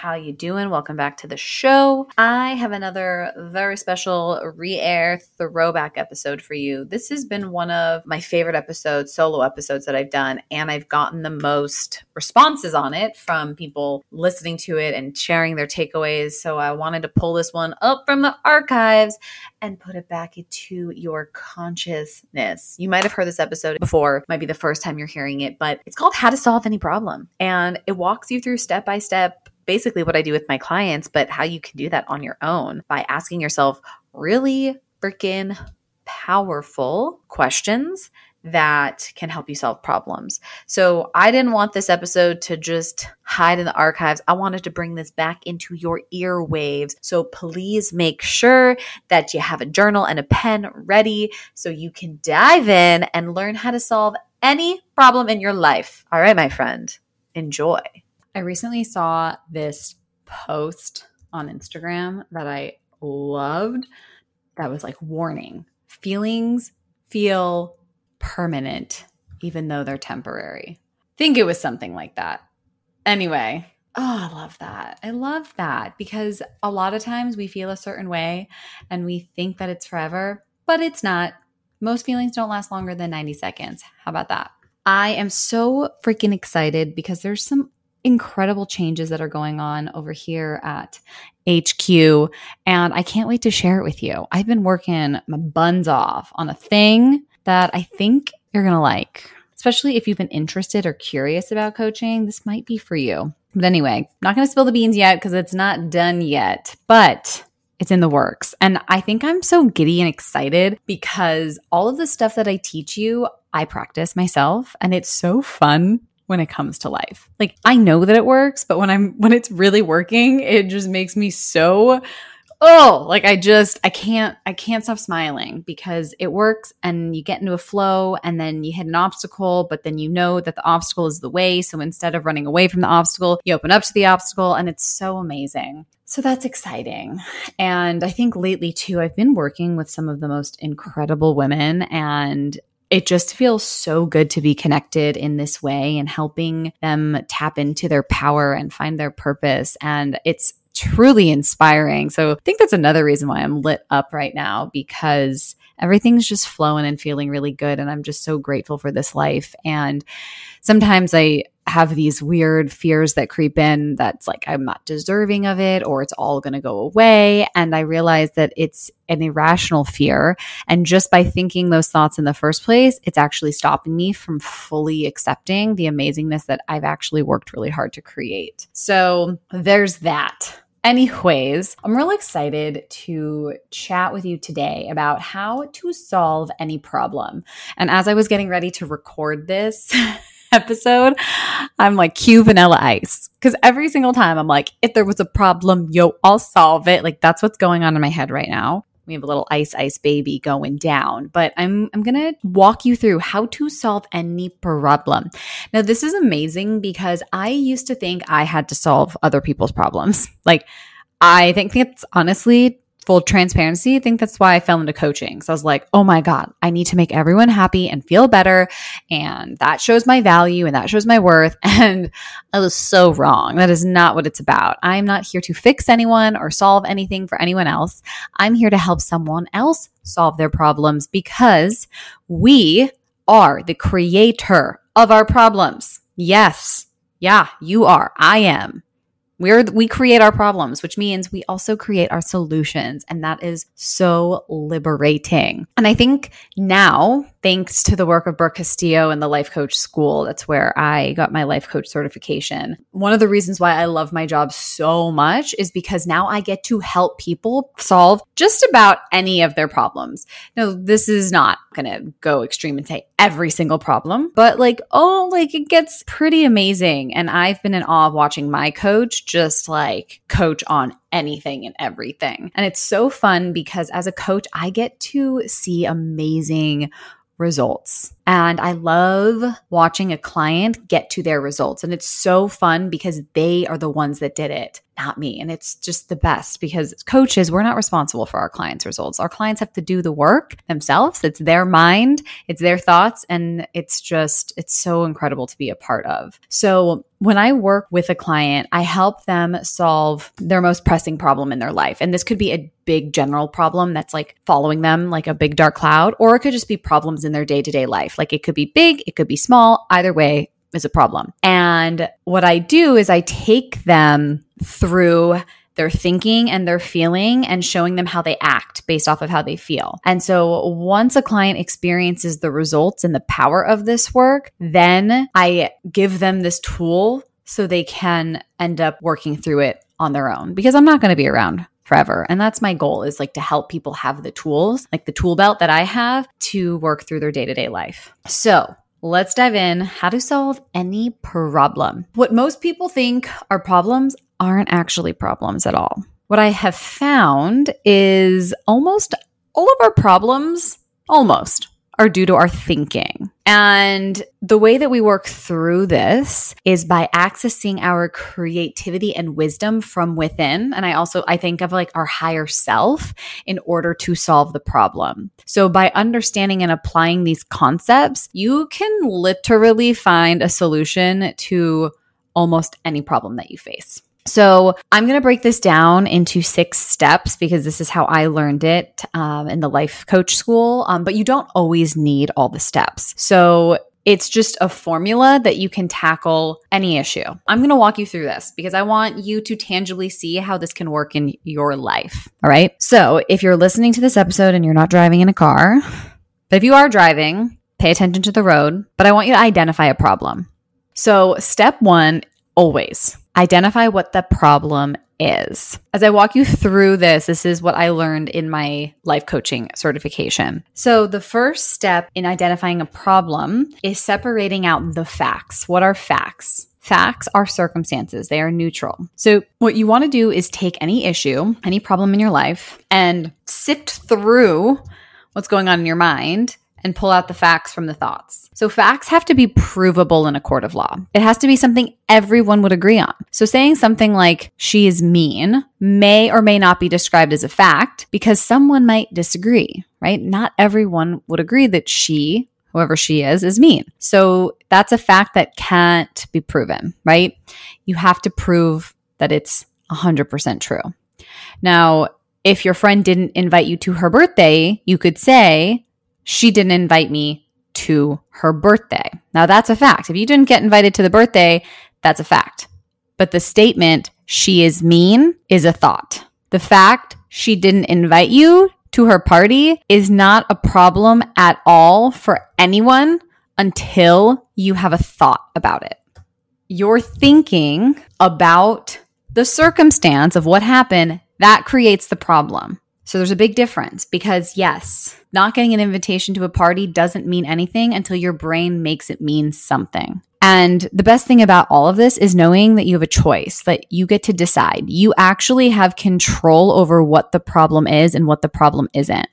How you doing? Welcome back to the show. I have another very special re-air throwback episode for you. This has been one of my favorite episodes, solo episodes that I've done, and I've gotten the most responses on it from people listening to it and sharing their takeaways. So I wanted to pull this one up from the archives and put it back into your consciousness. You might have heard this episode before, might be the first time you're hearing it, but it's called How to Solve Any Problem. And it walks you through step by step basically what I do with my clients, but how you can do that on your own by asking yourself really freaking powerful questions that can help you solve problems. So I didn't want this episode to just hide in the archives. I wanted to bring this back into your earwaves. So please make sure that you have a journal and a pen ready so you can dive in and learn how to solve any problem in your life. All right, my friend, enjoy. I recently saw this post on Instagram that I loved that was like warning feelings feel permanent even though they're temporary. think it was something like that. Anyway, oh, I love that. I love that because a lot of times we feel a certain way and we think that it's forever, but it's not. Most feelings don't last longer than 90 seconds. How about that? I am so freaking excited because there's some incredible changes that are going on over here at HQ. And I can't wait to share it with you. I've been working my buns off on a thing that I think you're going to like, especially if you've been interested or curious about coaching. This might be for you. But anyway, not going to spill the beans yet because it's not done yet, but it's in the works. And I think I'm so giddy and excited because all of the stuff that I teach you, I practice myself and it's so fun when it comes to life. Like I know that it works, but when I'm when it's really working, it just makes me so oh, like I just I can't I can't stop smiling because it works and you get into a flow and then you hit an obstacle, but then you know that the obstacle is the way, so instead of running away from the obstacle, you open up to the obstacle and it's so amazing. So that's exciting. And I think lately too I've been working with some of the most incredible women and it just feels so good to be connected in this way and helping them tap into their power and find their purpose. And it's truly inspiring. So I think that's another reason why I'm lit up right now because everything's just flowing and feeling really good. And I'm just so grateful for this life. And sometimes I have these weird fears that creep in that's like I'm not deserving of it or it's all going to go away and I realize that it's an irrational fear and just by thinking those thoughts in the first place it's actually stopping me from fully accepting the amazingness that I've actually worked really hard to create. So there's that. Anyways, I'm really excited to chat with you today about how to solve any problem. And as I was getting ready to record this, episode, I'm like cue vanilla ice. Cause every single time I'm like, if there was a problem, yo, I'll solve it. Like that's what's going on in my head right now. We have a little ice ice baby going down, but I'm I'm going to walk you through how to solve any problem. Now, this is amazing because I used to think I had to solve other people's problems. Like I think it's honestly full transparency, I think that's why I fell into coaching. So I was like, oh my God, I need to make everyone happy and feel better. And that shows my value and that shows my worth. And I was so wrong. That is not what it's about. I'm not here to fix anyone or solve anything for anyone else. I'm here to help someone else solve their problems because we are the creator of our problems. Yes. Yeah, you are. I am. We're we create our problems, which means we also create our solutions, and that is so liberating. And I think now, thanks to the work of Brooke Castillo and the Life Coach School, that's where I got my life coach certification. One of the reasons why I love my job so much is because now I get to help people solve just about any of their problems. Now, this is not going to go extreme and say every single problem, but like, oh, like it gets pretty amazing. And I've been in awe of watching my coach just like coach on anything and everything. And it's so fun because as a coach, I get to see amazing results. And I love watching a client get to their results. And it's so fun because they are the ones that did it, not me. And it's just the best because coaches, we're not responsible for our clients' results. Our clients have to do the work themselves. It's their mind, it's their thoughts. And it's just, it's so incredible to be a part of. So when I work with a client, I help them solve their most pressing problem in their life. And this could be a big general problem that's like following them like a big dark cloud, or it could just be problems in their day to day life. Like it could be big, it could be small. Either way is a problem. And what I do is I take them through their thinking and their feeling and showing them how they act based off of how they feel. And so once a client experiences the results and the power of this work, then I give them this tool so they can end up working through it on their own because I'm not going to be around forever. And that's my goal is like to help people have the tools, like the tool belt that I have to work through their day to day life. So let's dive in how to solve any problem. What most people think are problems aren't actually problems at all. What I have found is almost all of our problems, almost, are due to our thinking. And the way that we work through this is by accessing our creativity and wisdom from within. And I also, I think of like our higher self in order to solve the problem. So by understanding and applying these concepts, you can literally find a solution to almost any problem that you face. So I'm going to break this down into six steps because this is how I learned it um, in the life coach school. Um, but you don't always need all the steps. So it's just a formula that you can tackle any issue. I'm going to walk you through this because I want you to tangibly see how this can work in your life. All right. So if you're listening to this episode and you're not driving in a car, but if you are driving, pay attention to the road. But I want you to identify a problem. So step one, always identify what the problem is. As I walk you through this, this is what I learned in my life coaching certification. So, the first step in identifying a problem is separating out the facts. What are facts? Facts are circumstances, they are neutral. So, what you want to do is take any issue, any problem in your life, and sift through what's going on in your mind and pull out the facts from the thoughts. So facts have to be provable in a court of law. It has to be something everyone would agree on. So saying something like she is mean may or may not be described as a fact because someone might disagree, right? Not everyone would agree that she whoever she is, is mean. So that's a fact that can't be proven, right? You have to prove that it's 100% true. Now, if your friend didn't invite you to her birthday, you could say, she didn't invite me to her birthday. Now, that's a fact. If you didn't get invited to the birthday, that's a fact. But the statement, she is mean, is a thought. The fact she didn't invite you to her party is not a problem at all for anyone until you have a thought about it. You're thinking about the circumstance of what happened, that creates the problem. So there's a big difference because, yes, not getting an invitation to a party doesn't mean anything until your brain makes it mean something. And the best thing about all of this is knowing that you have a choice, that you get to decide. You actually have control over what the problem is and what the problem isn't.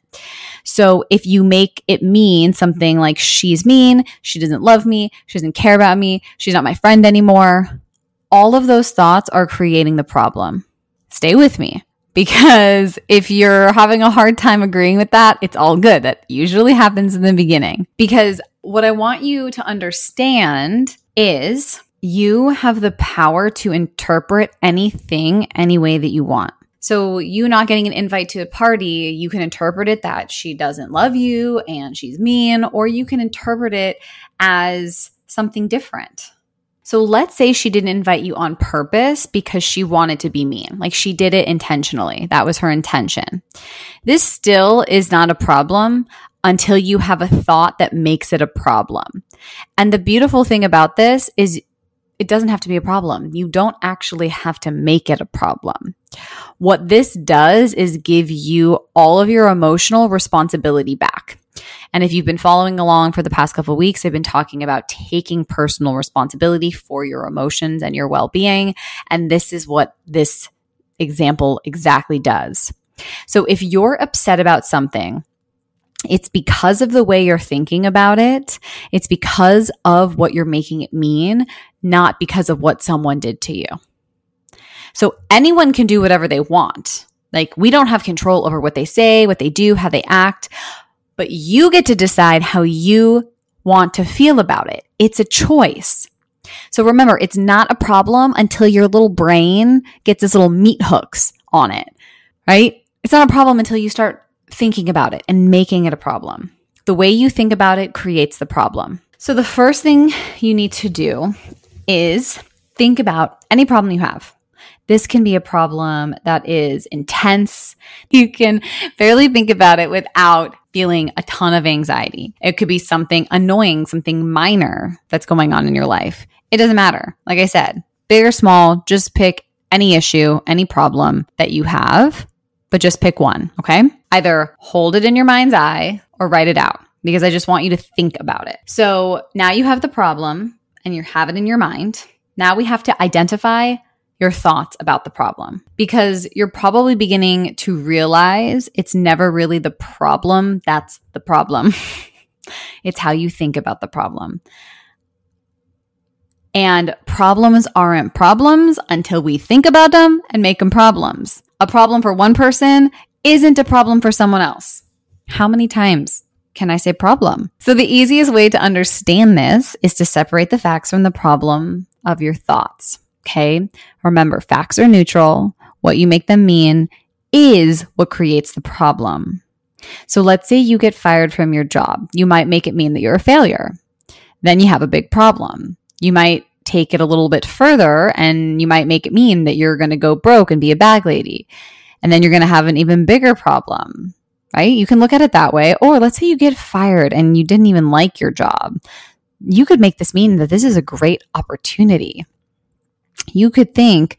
So if you make it mean something like she's mean, she doesn't love me, she doesn't care about me, she's not my friend anymore, all of those thoughts are creating the problem. Stay with me because if you're having a hard time agreeing with that, it's all good. That usually happens in the beginning. Because what I want you to understand is you have the power to interpret anything any way that you want. So, you not getting an invite to a party, you can interpret it that she doesn't love you and she's mean, or you can interpret it as something different. So let's say she didn't invite you on purpose because she wanted to be mean. Like she did it intentionally. That was her intention. This still is not a problem until you have a thought that makes it a problem. And the beautiful thing about this is it doesn't have to be a problem. You don't actually have to make it a problem. What this does is give you all of your emotional responsibility back. And if you've been following along for the past couple of weeks, I've been talking about taking personal responsibility for your emotions and your well being. And this is what this example exactly does. So if you're upset about something, it's because of the way you're thinking about it. It's because of what you're making it mean, not because of what someone did to you. So anyone can do whatever they want. Like we don't have control over what they say, what they do, how they act, but you get to decide how you want to feel about it. It's a choice. So remember, it's not a problem until your little brain gets its little meat hooks on it, right? It's not a problem until you start thinking about it and making it a problem. The way you think about it creates the problem. So the first thing you need to do is think about any problem you have. This can be a problem that is intense. You can barely think about it without feeling a ton of anxiety. It could be something annoying, something minor that's going on in your life. It doesn't matter. Like I said, big or small, just pick any issue, any problem that you have, but just pick one, okay? Either hold it in your mind's eye or write it out because I just want you to think about it. So now you have the problem and you have it in your mind. Now we have to identify your thoughts about the problem because you're probably beginning to realize it's never really the problem that's the problem. it's how you think about the problem. And problems aren't problems until we think about them and make them problems. A problem for one person isn't a problem for someone else. How many times can I say problem? So, the easiest way to understand this is to separate the facts from the problem of your thoughts. Okay. Remember, facts are neutral. What you make them mean is what creates the problem. So let's say you get fired from your job. You might make it mean that you're a failure. Then you have a big problem. You might take it a little bit further and you might make it mean that you're going to go broke and be a bag lady. And then you're going to have an even bigger problem, right? You can look at it that way. Or let's say you get fired and you didn't even like your job. You could make this mean that this is a great opportunity you could think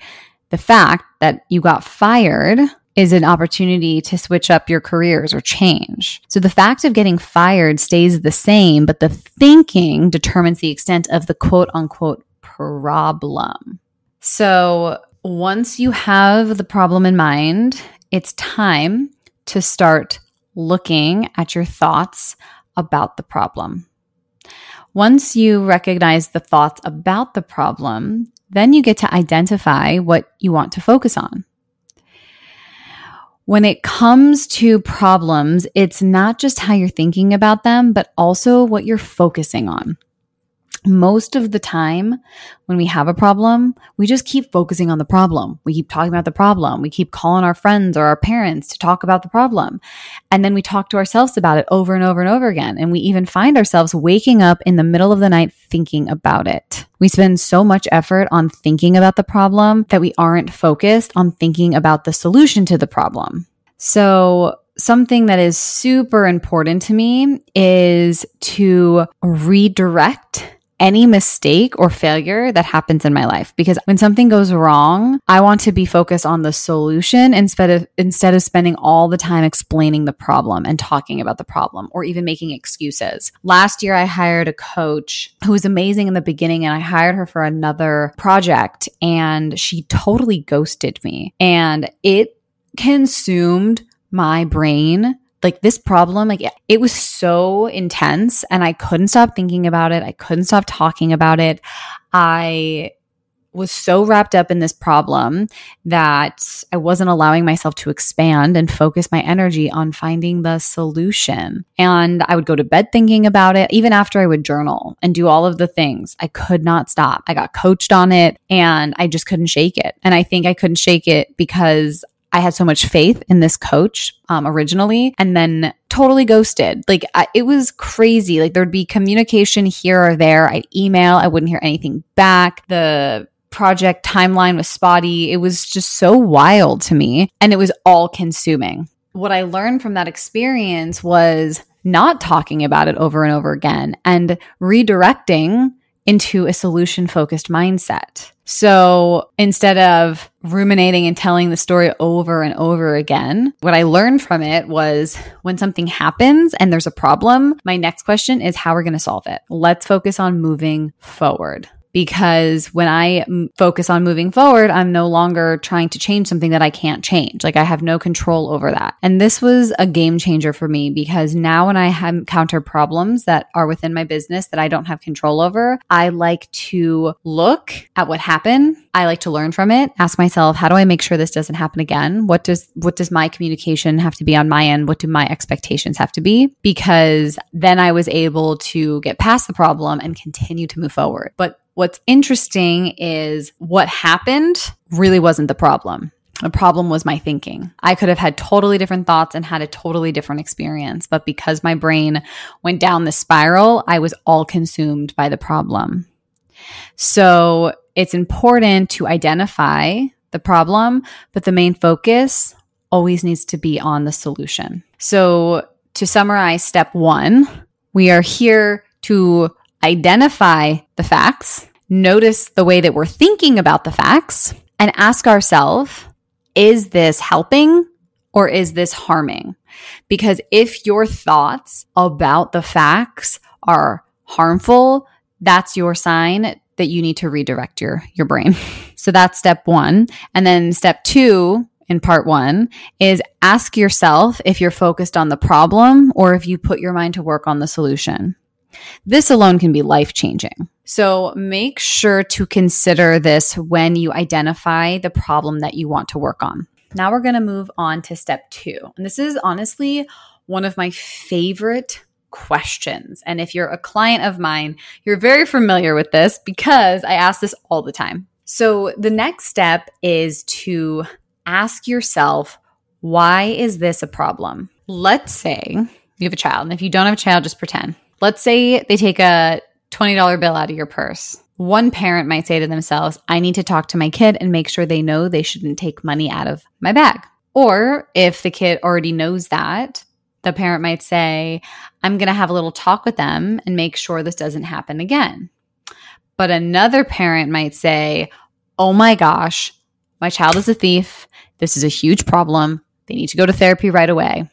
the fact that you got fired is an opportunity to switch up your careers or change. So the fact of getting fired stays the same, but the thinking determines the extent of the quote unquote problem. So once you have the problem in mind, it's time to start looking at your thoughts about the problem. Once you recognize the thoughts about the problem, then you get to identify what you want to focus on. When it comes to problems, it's not just how you're thinking about them, but also what you're focusing on most of the time when we have a problem, we just keep focusing on the problem. We keep talking about the problem. We keep calling our friends or our parents to talk about the problem. And then we talk to ourselves about it over and over and over again. And we even find ourselves waking up in the middle of the night thinking about it. We spend so much effort on thinking about the problem that we aren't focused on thinking about the solution to the problem. So something that is super important to me is to redirect any mistake or failure that happens in my life because when something goes wrong, I want to be focused on the solution instead of instead of spending all the time explaining the problem and talking about the problem or even making excuses. Last year I hired a coach who was amazing in the beginning and I hired her for another project and she totally ghosted me and it consumed my brain like this problem like it was so intense and i couldn't stop thinking about it i couldn't stop talking about it i was so wrapped up in this problem that I wasn't allowing myself to expand and focus my energy on finding the solution. And I would go to bed thinking about it, even after I would journal and do all of the things. I could not stop. I got coached on it and I just couldn't shake it. And I think I couldn't shake it because I had so much faith in this coach um, originally and then totally ghosted. Like I, it was crazy. Like there'd be communication here or there. I'd email, I wouldn't hear anything back. The project timeline was spotty. It was just so wild to me and it was all consuming. What I learned from that experience was not talking about it over and over again and redirecting into a solution focused mindset. So instead of ruminating and telling the story over and over again, what I learned from it was when something happens and there's a problem, my next question is how we're going to solve it. Let's focus on moving forward. Because when I focus on moving forward, I'm no longer trying to change something that I can't change. Like I have no control over that. And this was a game changer for me because now when I encounter problems that are within my business that I don't have control over, I like to look at what happened. I like to learn from it, ask myself, how do I make sure this doesn't happen again? What does what does my communication have to be on my end? What do my expectations have to be? Because then I was able to get past the problem and continue to move forward. But What's interesting is what happened really wasn't the problem. The problem was my thinking. I could have had totally different thoughts and had a totally different experience. But because my brain went down the spiral, I was all consumed by the problem. So it's important to identify the problem, but the main focus always needs to be on the solution. So to summarize step one, we are here to identify the facts, notice the way that we're thinking about the facts, and ask ourselves, is this helping or is this harming? Because if your thoughts about the facts are harmful, that's your sign that you need to redirect your, your brain. so that's step one. And then step two in part one is ask yourself if you're focused on the problem or if you put your mind to work on the solution. This alone can be life changing. So make sure to consider this when you identify the problem that you want to work on. Now we're going to move on to step two. And this is honestly one of my favorite questions. And if you're a client of mine, you're very familiar with this because I ask this all the time. So the next step is to ask yourself, why is this a problem? Let's say you have a child. And if you don't have a child, just pretend. Let's say they take a $20 bill out of your purse. One parent might say to themselves, I need to talk to my kid and make sure they know they shouldn't take money out of my bag. Or if the kid already knows that, the parent might say, I'm going to have a little talk with them and make sure this doesn't happen again. But another parent might say, Oh my gosh, my child is a thief. This is a huge problem. They need to go to therapy right away.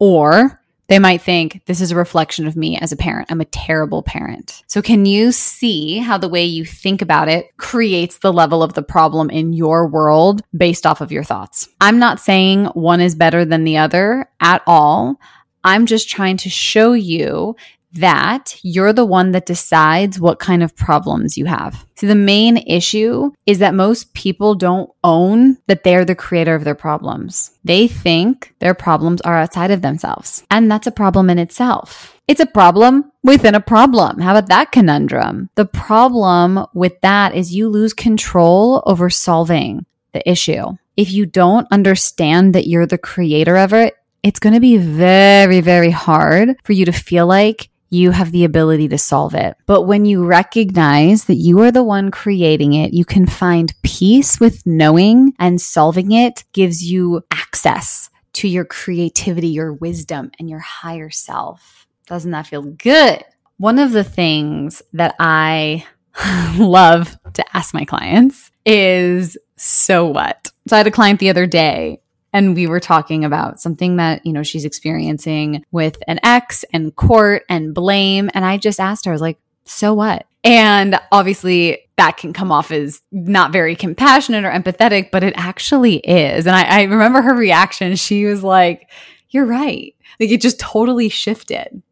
Or they might think this is a reflection of me as a parent. I'm a terrible parent. So, can you see how the way you think about it creates the level of the problem in your world based off of your thoughts? I'm not saying one is better than the other at all. I'm just trying to show you that you're the one that decides what kind of problems you have. See, the main issue is that most people don't own that they're the creator of their problems. They think their problems are outside of themselves. And that's a problem in itself. It's a problem within a problem. How about that conundrum? The problem with that is you lose control over solving the issue. If you don't understand that you're the creator of it, it's going to be very, very hard for you to feel like you have the ability to solve it. But when you recognize that you are the one creating it, you can find peace with knowing and solving it gives you access to your creativity, your wisdom, and your higher self. Doesn't that feel good? One of the things that I love to ask my clients is so what? So I had a client the other day and we were talking about something that, you know, she's experiencing with an ex and court and blame. And I just asked her, I was like, so what? And obviously, that can come off as not very compassionate or empathetic, but it actually is. And I, I remember her reaction. She was like, You're right. Like it just totally shifted.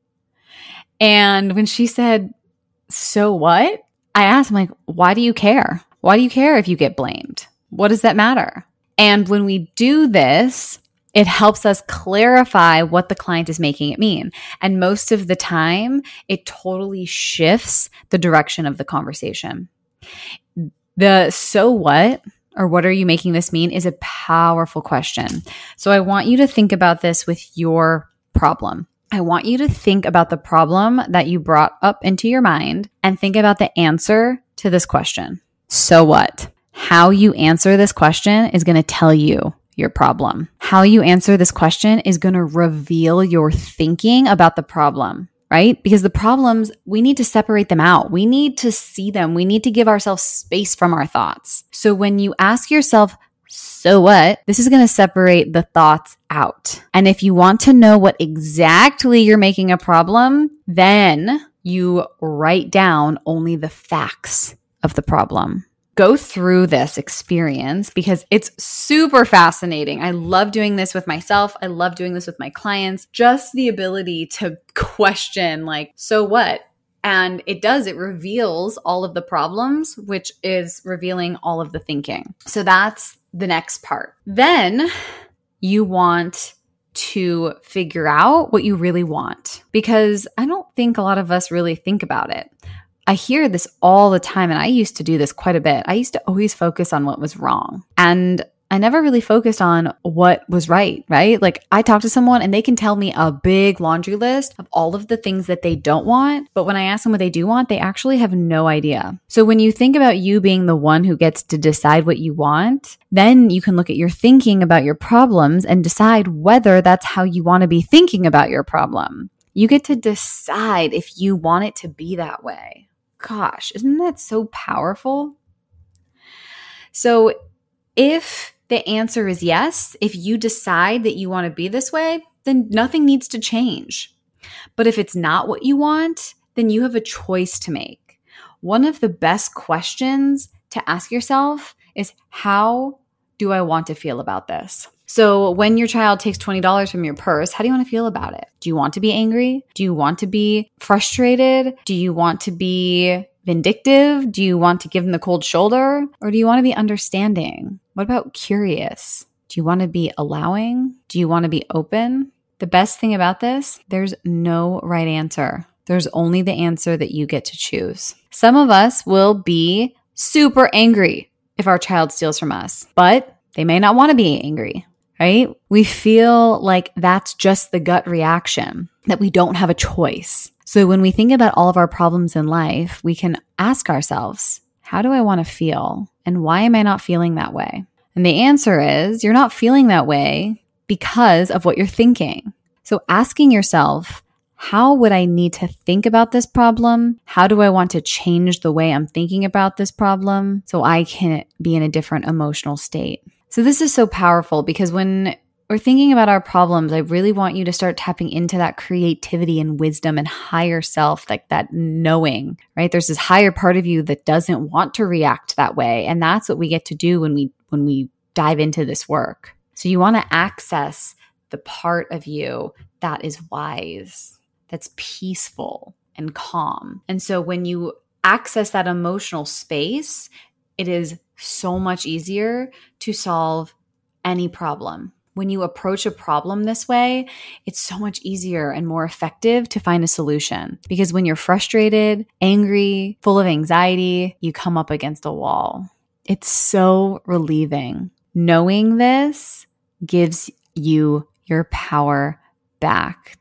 And when she said, So what? I asked, I'm like, Why do you care? Why do you care if you get blamed? What does that matter? And when we do this, it helps us clarify what the client is making it mean. And most of the time, it totally shifts the direction of the conversation. The so what or what are you making this mean is a powerful question. So I want you to think about this with your problem. I want you to think about the problem that you brought up into your mind and think about the answer to this question. So what? How you answer this question is going to tell you your problem. How you answer this question is going to reveal your thinking about the problem, right? Because the problems, we need to separate them out. We need to see them. We need to give ourselves space from our thoughts. So when you ask yourself, so what? This is going to separate the thoughts out. And if you want to know what exactly you're making a problem, then you write down only the facts of the problem. Go through this experience because it's super fascinating. I love doing this with myself. I love doing this with my clients. Just the ability to question, like, so what? And it does, it reveals all of the problems, which is revealing all of the thinking. So that's the next part. Then you want to figure out what you really want because I don't think a lot of us really think about it. I hear this all the time, and I used to do this quite a bit. I used to always focus on what was wrong. And I never really focused on what was right, right? Like I talk to someone and they can tell me a big laundry list of all of the things that they don't want. But when I ask them what they do want, they actually have no idea. So when you think about you being the one who gets to decide what you want, then you can look at your thinking about your problems and decide whether that's how you want to be thinking about your problem. You get to decide if you want it to be that way. Gosh, isn't that so powerful? So if the answer is yes, if you decide that you want to be this way, then nothing needs to change. But if it's not what you want, then you have a choice to make. One of the best questions to ask yourself is how do I want to feel about this? So, when your child takes $20 from your purse, how do you want to feel about it? Do you want to be angry? Do you want to be frustrated? Do you want to be vindictive? Do you want to give them the cold shoulder? Or do you want to be understanding? What about curious? Do you want to be allowing? Do you want to be open? The best thing about this, there's no right answer. There's only the answer that you get to choose. Some of us will be super angry if our child steals from us, but they may not want to be angry, right? We feel like that's just the gut reaction, that we don't have a choice. So when we think about all of our problems in life, we can ask ourselves, how do I want to feel? And why am I not feeling that way? And the answer is you're not feeling that way because of what you're thinking. So asking yourself, how would I need to think about this problem? How do I want to change the way I'm thinking about this problem so I can be in a different emotional state? So this is so powerful because when we're thinking about our problems, I really want you to start tapping into that creativity and wisdom and higher self, like that knowing, right? There's this higher part of you that doesn't want to react that way. And that's what we get to do when we when we dive into this work. So you want to access the part of you that is wise, that's peaceful and calm. And so when you access that emotional space, it is so much easier to solve any problem when you approach a problem this way, it's so much easier and more effective to find a solution. Because when you're frustrated, angry, full of anxiety, you come up against a wall. It's so relieving. Knowing this gives you your power back.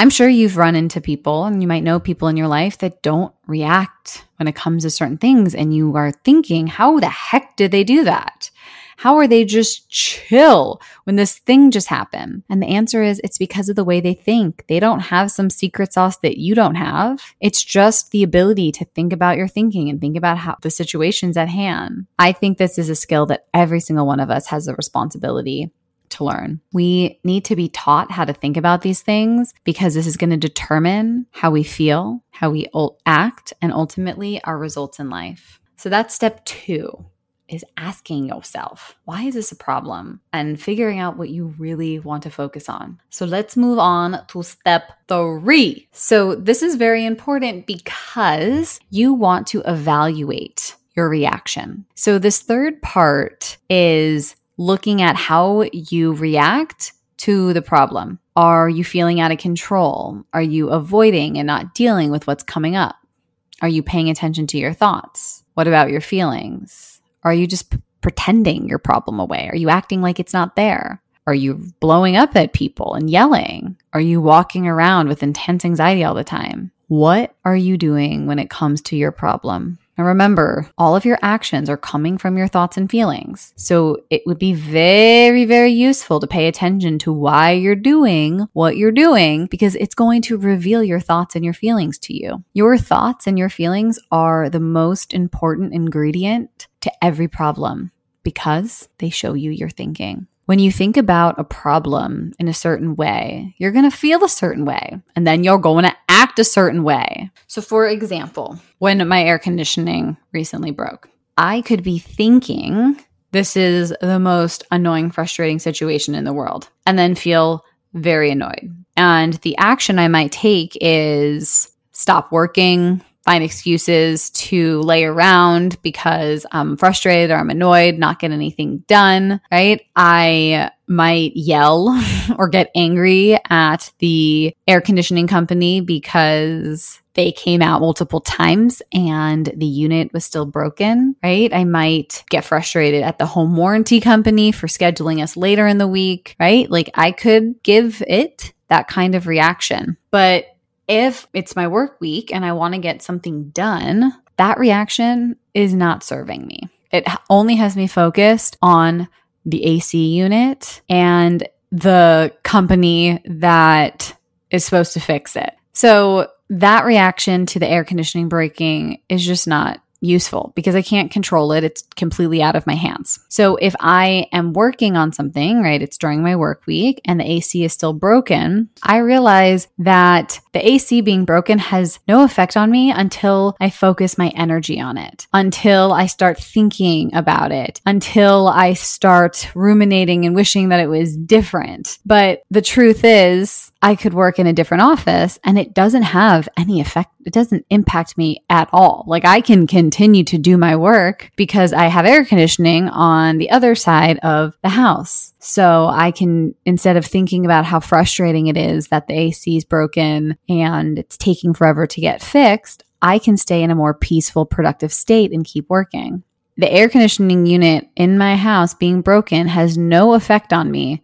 I'm sure you've run into people and you might know people in your life that don't react when it comes to certain things. And you are thinking, how the heck did they do that? How are they just chill when this thing just happened? And the answer is it's because of the way they think. They don't have some secret sauce that you don't have. It's just the ability to think about your thinking and think about how the situation's at hand. I think this is a skill that every single one of us has a responsibility to learn. We need to be taught how to think about these things because this is going to determine how we feel, how we act, and ultimately our results in life. So that's step two is asking yourself, why is this a problem? And figuring out what you really want to focus on. So let's move on to step three. So this is very important because you want to evaluate your reaction. So this third part is looking at how you react to the problem. Are you feeling out of control? Are you avoiding and not dealing with what's coming up? Are you paying attention to your thoughts? What about your feelings? Are you just p- pretending your problem away? Are you acting like it's not there? Are you blowing up at people and yelling? Are you walking around with intense anxiety all the time? What are you doing when it comes to your problem? And remember, all of your actions are coming from your thoughts and feelings. So it would be very, very useful to pay attention to why you're doing what you're doing because it's going to reveal your thoughts and your feelings to you. Your thoughts and your feelings are the most important ingredient to every problem because they show you your thinking. When you think about a problem in a certain way, you're going to feel a certain way, and then you're going to act a certain way. So, for example, when my air conditioning recently broke, I could be thinking this is the most annoying, frustrating situation in the world, and then feel very annoyed. And the action I might take is stop working, find excuses to lay around because I'm frustrated or I'm annoyed, not get anything done, right? I might yell or get angry at the air conditioning company because they came out multiple times and the unit was still broken, right? I might get frustrated at the home warranty company for scheduling us later in the week, right? Like I could give it that kind of reaction. But if it's my work week and I want to get something done, that reaction is not serving me. It only has me focused on the AC unit and the company that is supposed to fix it. So that reaction to the air conditioning breaking is just not useful because I can't control it. It's completely out of my hands. So if I am working on something, right, it's during my work week and the AC is still broken, I realize that the AC being broken has no effect on me until I focus my energy on it, until I start thinking about it, until I start ruminating and wishing that it was different. But the truth is, I could work in a different office and it doesn't have any effect. It doesn't impact me at all. Like I can continue to do my work because I have air conditioning on the other side of the house. So I can, instead of thinking about how frustrating it is that the AC is broken and it's taking forever to get fixed, I can stay in a more peaceful, productive state and keep working. The air conditioning unit in my house being broken has no effect on me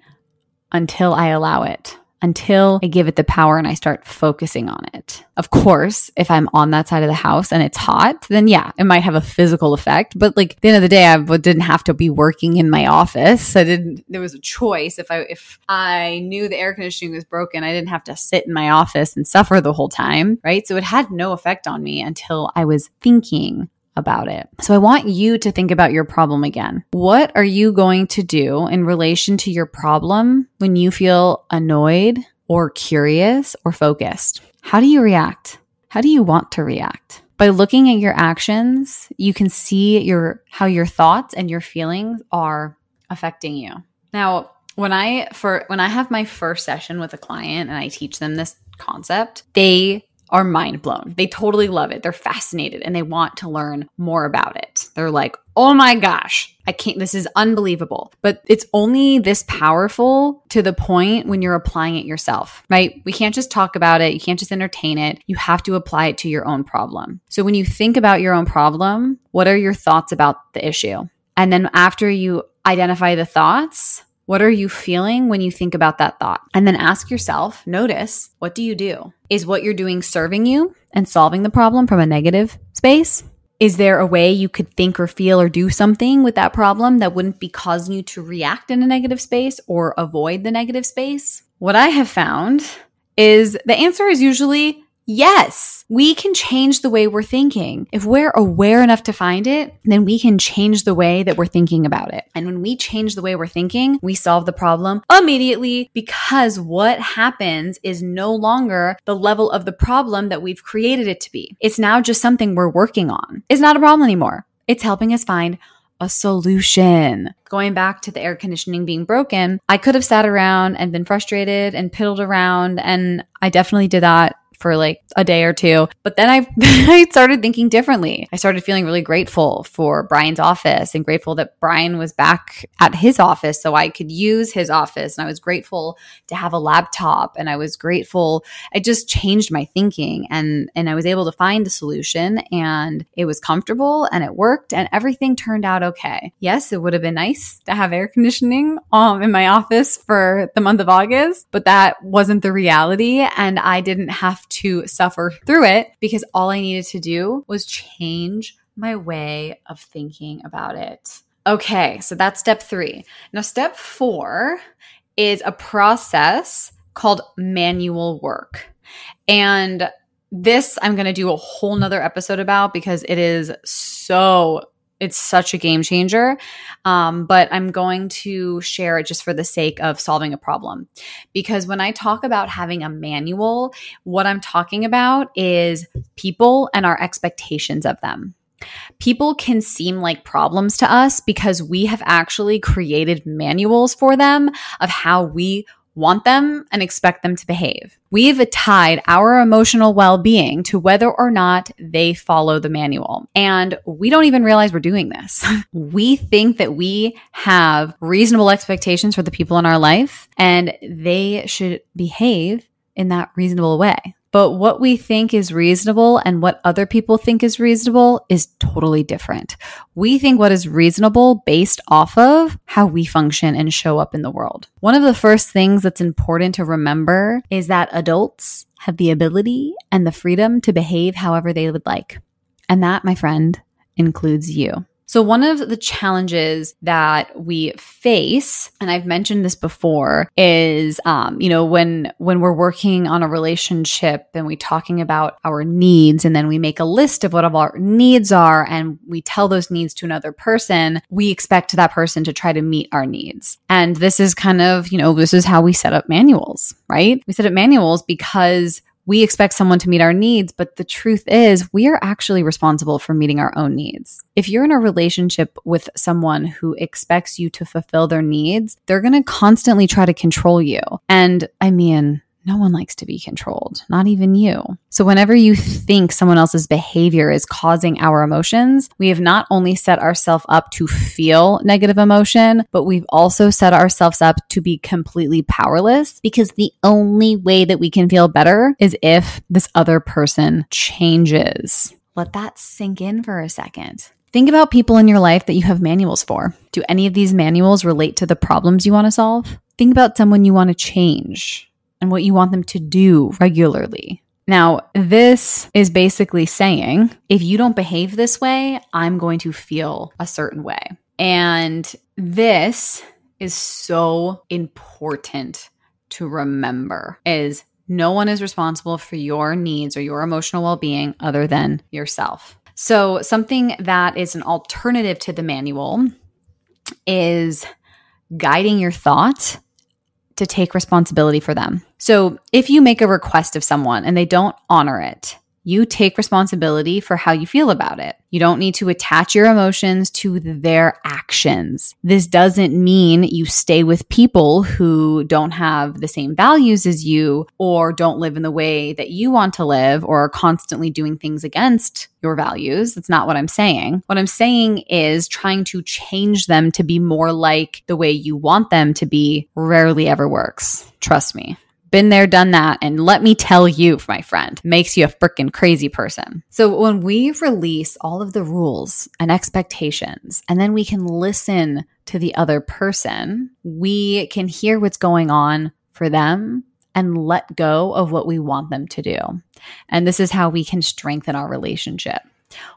until I allow it until I give it the power and I start focusing on it. Of course, if I'm on that side of the house and it's hot, then yeah, it might have a physical effect. But like at the end of the day, I didn't have to be working in my office. I didn't, there was a choice. If I, if I knew the air conditioning was broken, I didn't have to sit in my office and suffer the whole time. Right. So it had no effect on me until I was thinking about it. So I want you to think about your problem again. What are you going to do in relation to your problem when you feel annoyed or curious or focused? How do you react? How do you want to react? By looking at your actions, you can see your how your thoughts and your feelings are affecting you. Now, when I for when I have my first session with a client and I teach them this concept, they are mind blown. They totally love it. They're fascinated and they want to learn more about it. They're like, oh my gosh, I can't, this is unbelievable. But it's only this powerful to the point when you're applying it yourself, right? We can't just talk about it. You can't just entertain it. You have to apply it to your own problem. So when you think about your own problem, what are your thoughts about the issue? And then after you identify the thoughts, what are you feeling when you think about that thought? And then ask yourself, notice, what do you do? Is what you're doing serving you and solving the problem from a negative space? Is there a way you could think or feel or do something with that problem that wouldn't be causing you to react in a negative space or avoid the negative space? What I have found is the answer is usually Yes, we can change the way we're thinking. If we're aware enough to find it, then we can change the way that we're thinking about it. And when we change the way we're thinking, we solve the problem immediately because what happens is no longer the level of the problem that we've created it to be. It's now just something we're working on. It's not a problem anymore. It's helping us find a solution. Going back to the air conditioning being broken, I could have sat around and been frustrated and piddled around. And I definitely did that for like a day or two. But then I, I started thinking differently. I started feeling really grateful for Brian's office and grateful that Brian was back at his office so I could use his office. And I was grateful to have a laptop and I was grateful. I just changed my thinking and, and I was able to find a solution and it was comfortable and it worked and everything turned out okay. Yes, it would have been nice to have air conditioning um, in my office for the month of August, but that wasn't the reality. And I didn't have to suffer through it because all I needed to do was change my way of thinking about it. Okay, so that's step three. Now, step four is a process called manual work. And this I'm going to do a whole nother episode about because it is so it's such a game changer. Um, but I'm going to share it just for the sake of solving a problem. Because when I talk about having a manual, what I'm talking about is people and our expectations of them. People can seem like problems to us because we have actually created manuals for them of how we want them and expect them to behave. We've tied our emotional well being to whether or not they follow the manual. And we don't even realize we're doing this. we think that we have reasonable expectations for the people in our life and they should behave in that reasonable way. But what we think is reasonable and what other people think is reasonable is totally different. We think what is reasonable based off of how we function and show up in the world. One of the first things that's important to remember is that adults have the ability and the freedom to behave however they would like. And that, my friend, includes you. So, one of the challenges that we face, and I've mentioned this before, is um, you know when when we're working on a relationship and we're talking about our needs, and then we make a list of what our needs are, and we tell those needs to another person, we expect that person to try to meet our needs. And this is kind of you know this is how we set up manuals, right? We set up manuals because we expect someone to meet our needs, but the truth is, we are actually responsible for meeting our own needs. If you're in a relationship with someone who expects you to fulfill their needs, they're going to constantly try to control you. And I mean, no one likes to be controlled, not even you. So, whenever you think someone else's behavior is causing our emotions, we have not only set ourselves up to feel negative emotion, but we've also set ourselves up to be completely powerless because the only way that we can feel better is if this other person changes. Let that sink in for a second. Think about people in your life that you have manuals for. Do any of these manuals relate to the problems you want to solve? Think about someone you want to change and what you want them to do regularly. Now, this is basically saying if you don't behave this way, I'm going to feel a certain way. And this is so important to remember is no one is responsible for your needs or your emotional well-being other than yourself. So, something that is an alternative to the manual is guiding your thought to take responsibility for them. So if you make a request of someone and they don't honor it, you take responsibility for how you feel about it. You don't need to attach your emotions to their actions. This doesn't mean you stay with people who don't have the same values as you or don't live in the way that you want to live or are constantly doing things against your values. That's not what I'm saying. What I'm saying is trying to change them to be more like the way you want them to be rarely ever works. Trust me. Been there, done that. And let me tell you, my friend, makes you a freaking crazy person. So when we release all of the rules and expectations, and then we can listen to the other person, we can hear what's going on for them and let go of what we want them to do. And this is how we can strengthen our relationship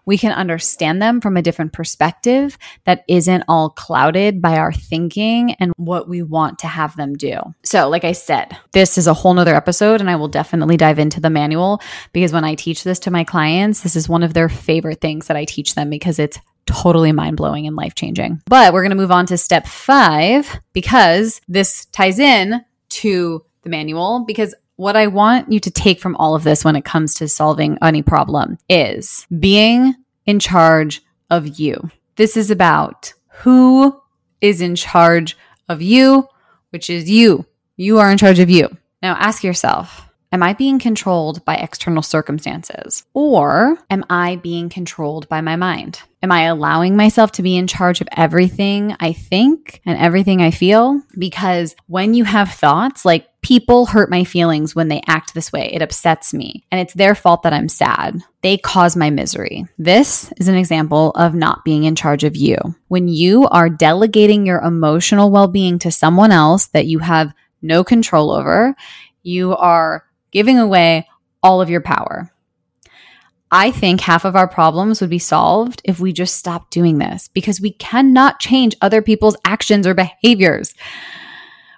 we can understand them from a different perspective that isn't all clouded by our thinking and what we want to have them do. So, like I said, this is a whole nother episode, and I will definitely dive into the manual because when I teach this to my clients, this is one of their favorite things that I teach them because it's totally mind blowing and life changing. But we're going to move on to step five because this ties in to the manual because what I want you to take from all of this when it comes to solving any problem is being in charge of you. This is about who is in charge of you, which is you. You are in charge of you. Now ask yourself, Am I being controlled by external circumstances? Or am I being controlled by my mind? Am I allowing myself to be in charge of everything I think and everything I feel? Because when you have thoughts like, people hurt my feelings when they act this way, it upsets me, and it's their fault that I'm sad. They cause my misery. This is an example of not being in charge of you. When you are delegating your emotional well being to someone else that you have no control over, you are giving away all of your power. I think half of our problems would be solved if we just stopped doing this because we cannot change other people's actions or behaviors.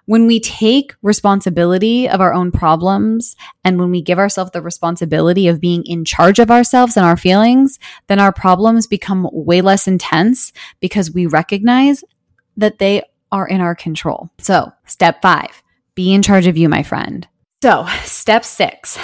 When we take responsibility of our own problems and when we give ourselves the responsibility of being in charge of ourselves and our feelings, then our problems become way less intense because we recognize that they are in our control. So, step five, be in charge of you, my friend. So, step six,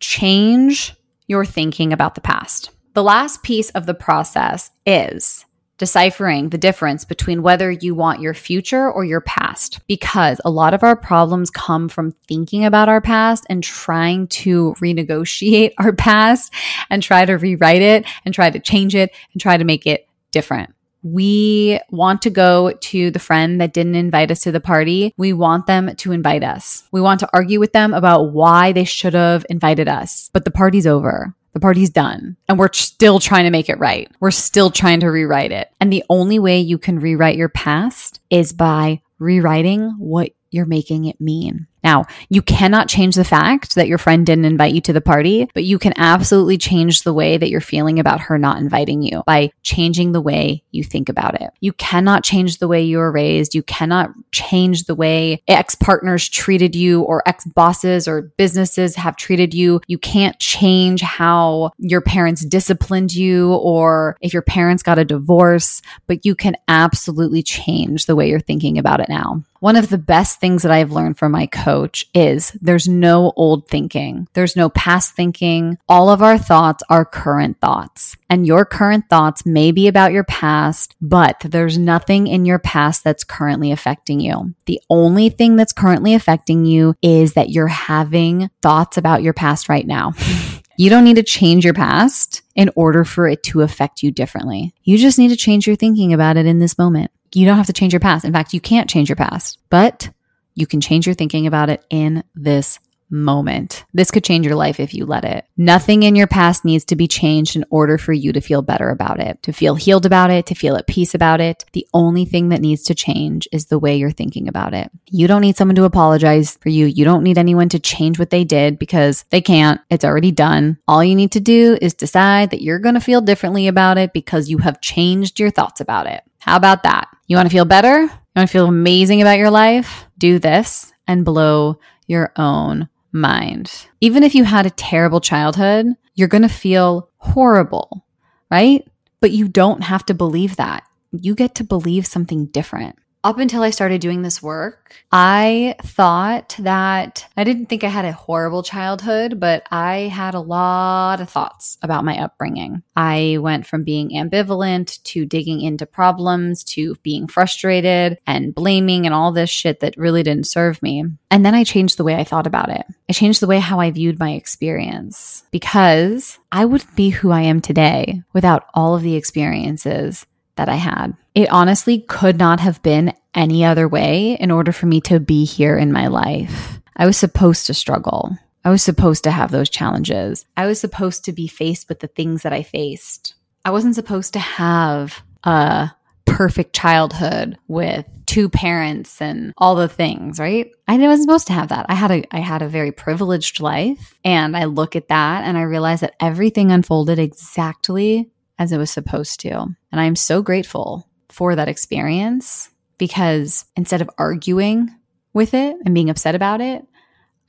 change your thinking about the past. The last piece of the process is deciphering the difference between whether you want your future or your past, because a lot of our problems come from thinking about our past and trying to renegotiate our past and try to rewrite it and try to change it and try to make it different we want to go to the friend that didn't invite us to the party. We want them to invite us. We want to argue with them about why they should have invited us, but the party's over. The party's done and we're still trying to make it right. We're still trying to rewrite it. And the only way you can rewrite your past is by rewriting what you're making it mean. Now, you cannot change the fact that your friend didn't invite you to the party, but you can absolutely change the way that you're feeling about her not inviting you by changing the way you think about it. You cannot change the way you were raised. You cannot change the way ex partners treated you or ex bosses or businesses have treated you. You can't change how your parents disciplined you or if your parents got a divorce, but you can absolutely change the way you're thinking about it now. One of the best things that I've learned from my coach is there's no old thinking. There's no past thinking. All of our thoughts are current thoughts. And your current thoughts may be about your past, but there's nothing in your past that's currently affecting you. The only thing that's currently affecting you is that you're having thoughts about your past right now. You don't need to change your past in order for it to affect you differently. You just need to change your thinking about it in this moment. You don't have to change your past. In fact, you can't change your past, but you can change your thinking about it in this moment. This could change your life if you let it. Nothing in your past needs to be changed in order for you to feel better about it, to feel healed about it, to feel at peace about it. The only thing that needs to change is the way you're thinking about it. You don't need someone to apologize for you. You don't need anyone to change what they did because they can't. It's already done. All you need to do is decide that you're going to feel differently about it because you have changed your thoughts about it. How about that? You want to feel better? You want to feel amazing about your life? Do this and blow your own mind. Even if you had a terrible childhood, you're going to feel horrible, right? But you don't have to believe that. You get to believe something different up until I started doing this work, I thought that I didn't think I had a horrible childhood, but I had a lot of thoughts about my upbringing. I went from being ambivalent to digging into problems to being frustrated and blaming and all this shit that really didn't serve me. And then I changed the way I thought about it. I changed the way how I viewed my experience because I wouldn't be who I am today without all of the experiences that I had. It honestly could not have been any other way in order for me to be here in my life. I was supposed to struggle. I was supposed to have those challenges. I was supposed to be faced with the things that I faced. I wasn't supposed to have a perfect childhood with two parents and all the things, right? I wasn't supposed to have that. I had a I had a very privileged life and I look at that and I realize that everything unfolded exactly as it was supposed to. And I'm so grateful for that experience because instead of arguing with it and being upset about it,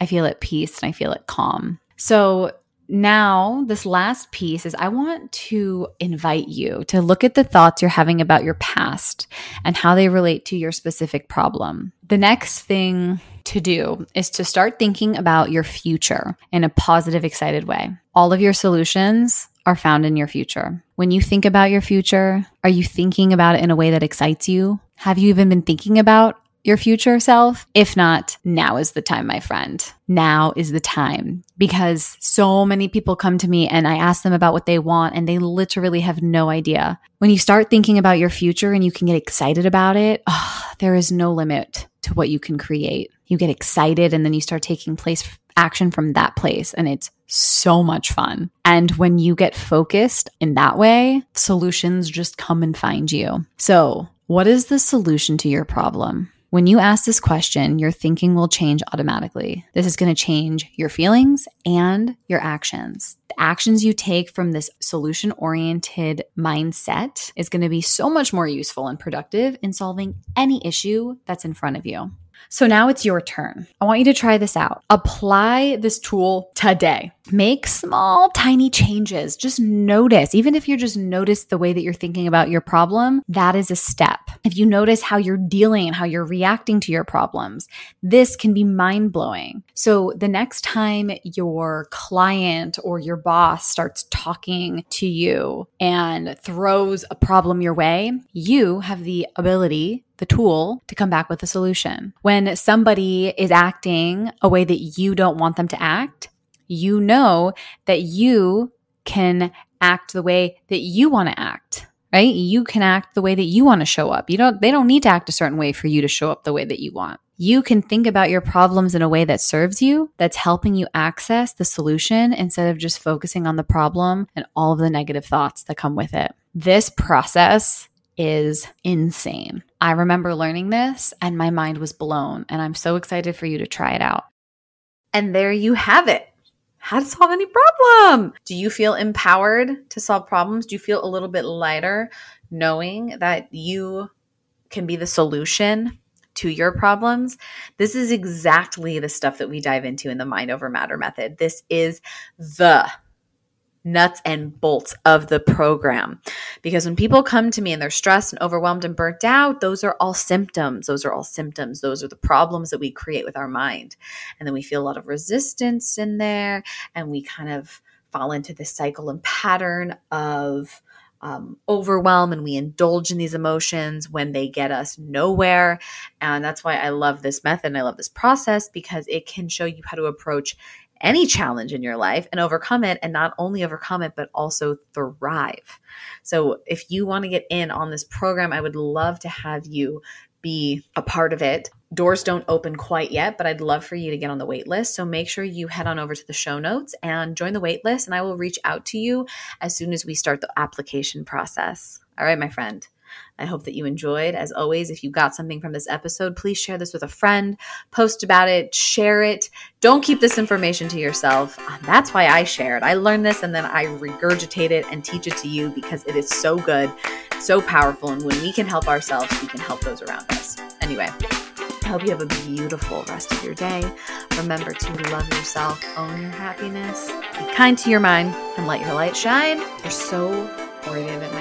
I feel at peace and I feel at calm. So now, this last piece is I want to invite you to look at the thoughts you're having about your past and how they relate to your specific problem. The next thing to do is to start thinking about your future in a positive, excited way. All of your solutions are found in your future. When you think about your future, are you thinking about it in a way that excites you? Have you even been thinking about your future self? If not, now is the time, my friend. Now is the time because so many people come to me and I ask them about what they want and they literally have no idea. When you start thinking about your future and you can get excited about it, oh, there is no limit to what you can create. You get excited and then you start taking place action from that place and it's so much fun. And when you get focused in that way, solutions just come and find you. So, what is the solution to your problem? When you ask this question, your thinking will change automatically. This is going to change your feelings and your actions. The actions you take from this solution oriented mindset is going to be so much more useful and productive in solving any issue that's in front of you. So now it's your turn. I want you to try this out. Apply this tool today. Make small, tiny changes. Just notice, even if you just notice the way that you're thinking about your problem, that is a step. If you notice how you're dealing and how you're reacting to your problems, this can be mind blowing. So the next time your client or your boss starts talking to you and throws a problem your way, you have the ability the tool to come back with a solution. When somebody is acting a way that you don't want them to act, you know that you can act the way that you want to act right? You can act the way that you want to show up. You don't they don't need to act a certain way for you to show up the way that you want. You can think about your problems in a way that serves you that's helping you access the solution instead of just focusing on the problem and all of the negative thoughts that come with it. This process is insane. I remember learning this and my mind was blown, and I'm so excited for you to try it out. And there you have it. How to solve any problem. Do you feel empowered to solve problems? Do you feel a little bit lighter knowing that you can be the solution to your problems? This is exactly the stuff that we dive into in the mind over matter method. This is the nuts and bolts of the program. Because when people come to me and they're stressed and overwhelmed and burnt out, those are all symptoms. Those are all symptoms. Those are the problems that we create with our mind. And then we feel a lot of resistance in there and we kind of fall into this cycle and pattern of um, overwhelm and we indulge in these emotions when they get us nowhere. And that's why I love this method and I love this process because it can show you how to approach any challenge in your life and overcome it and not only overcome it but also thrive. So if you want to get in on this program, I would love to have you be a part of it. Doors don't open quite yet, but I'd love for you to get on the wait list. So make sure you head on over to the show notes and join the wait list and I will reach out to you as soon as we start the application process. All right, my friend. I hope that you enjoyed. As always, if you got something from this episode, please share this with a friend, post about it, share it. Don't keep this information to yourself. Um, that's why I share it. I learn this and then I regurgitate it and teach it to you because it is so good, so powerful. And when we can help ourselves, we can help those around us. Anyway, I hope you have a beautiful rest of your day. Remember to love yourself, own your happiness, be kind to your mind, and let your light shine. You're so worthy of it